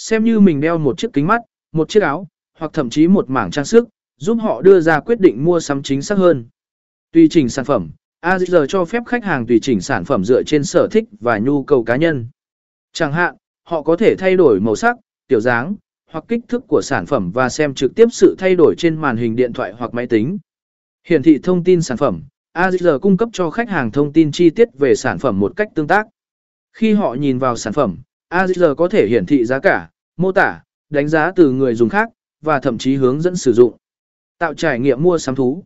Xem như mình đeo một chiếc kính mắt, một chiếc áo, hoặc thậm chí một mảng trang sức, giúp họ đưa ra quyết định mua sắm chính xác hơn. Tùy chỉnh sản phẩm, AZR cho phép khách hàng tùy chỉnh sản phẩm dựa trên sở thích và nhu cầu cá nhân. Chẳng hạn, họ có thể thay đổi màu sắc, kiểu dáng, hoặc kích thước của sản phẩm và xem trực tiếp sự thay đổi trên màn hình điện thoại hoặc máy tính. Hiển thị thông tin sản phẩm, AZR cung cấp cho khách hàng thông tin chi tiết về sản phẩm một cách tương tác. Khi họ nhìn vào sản phẩm, AZR có thể hiển thị giá cả, mô tả, đánh giá từ người dùng khác, và thậm chí hướng dẫn sử dụng. Tạo trải nghiệm mua sắm thú.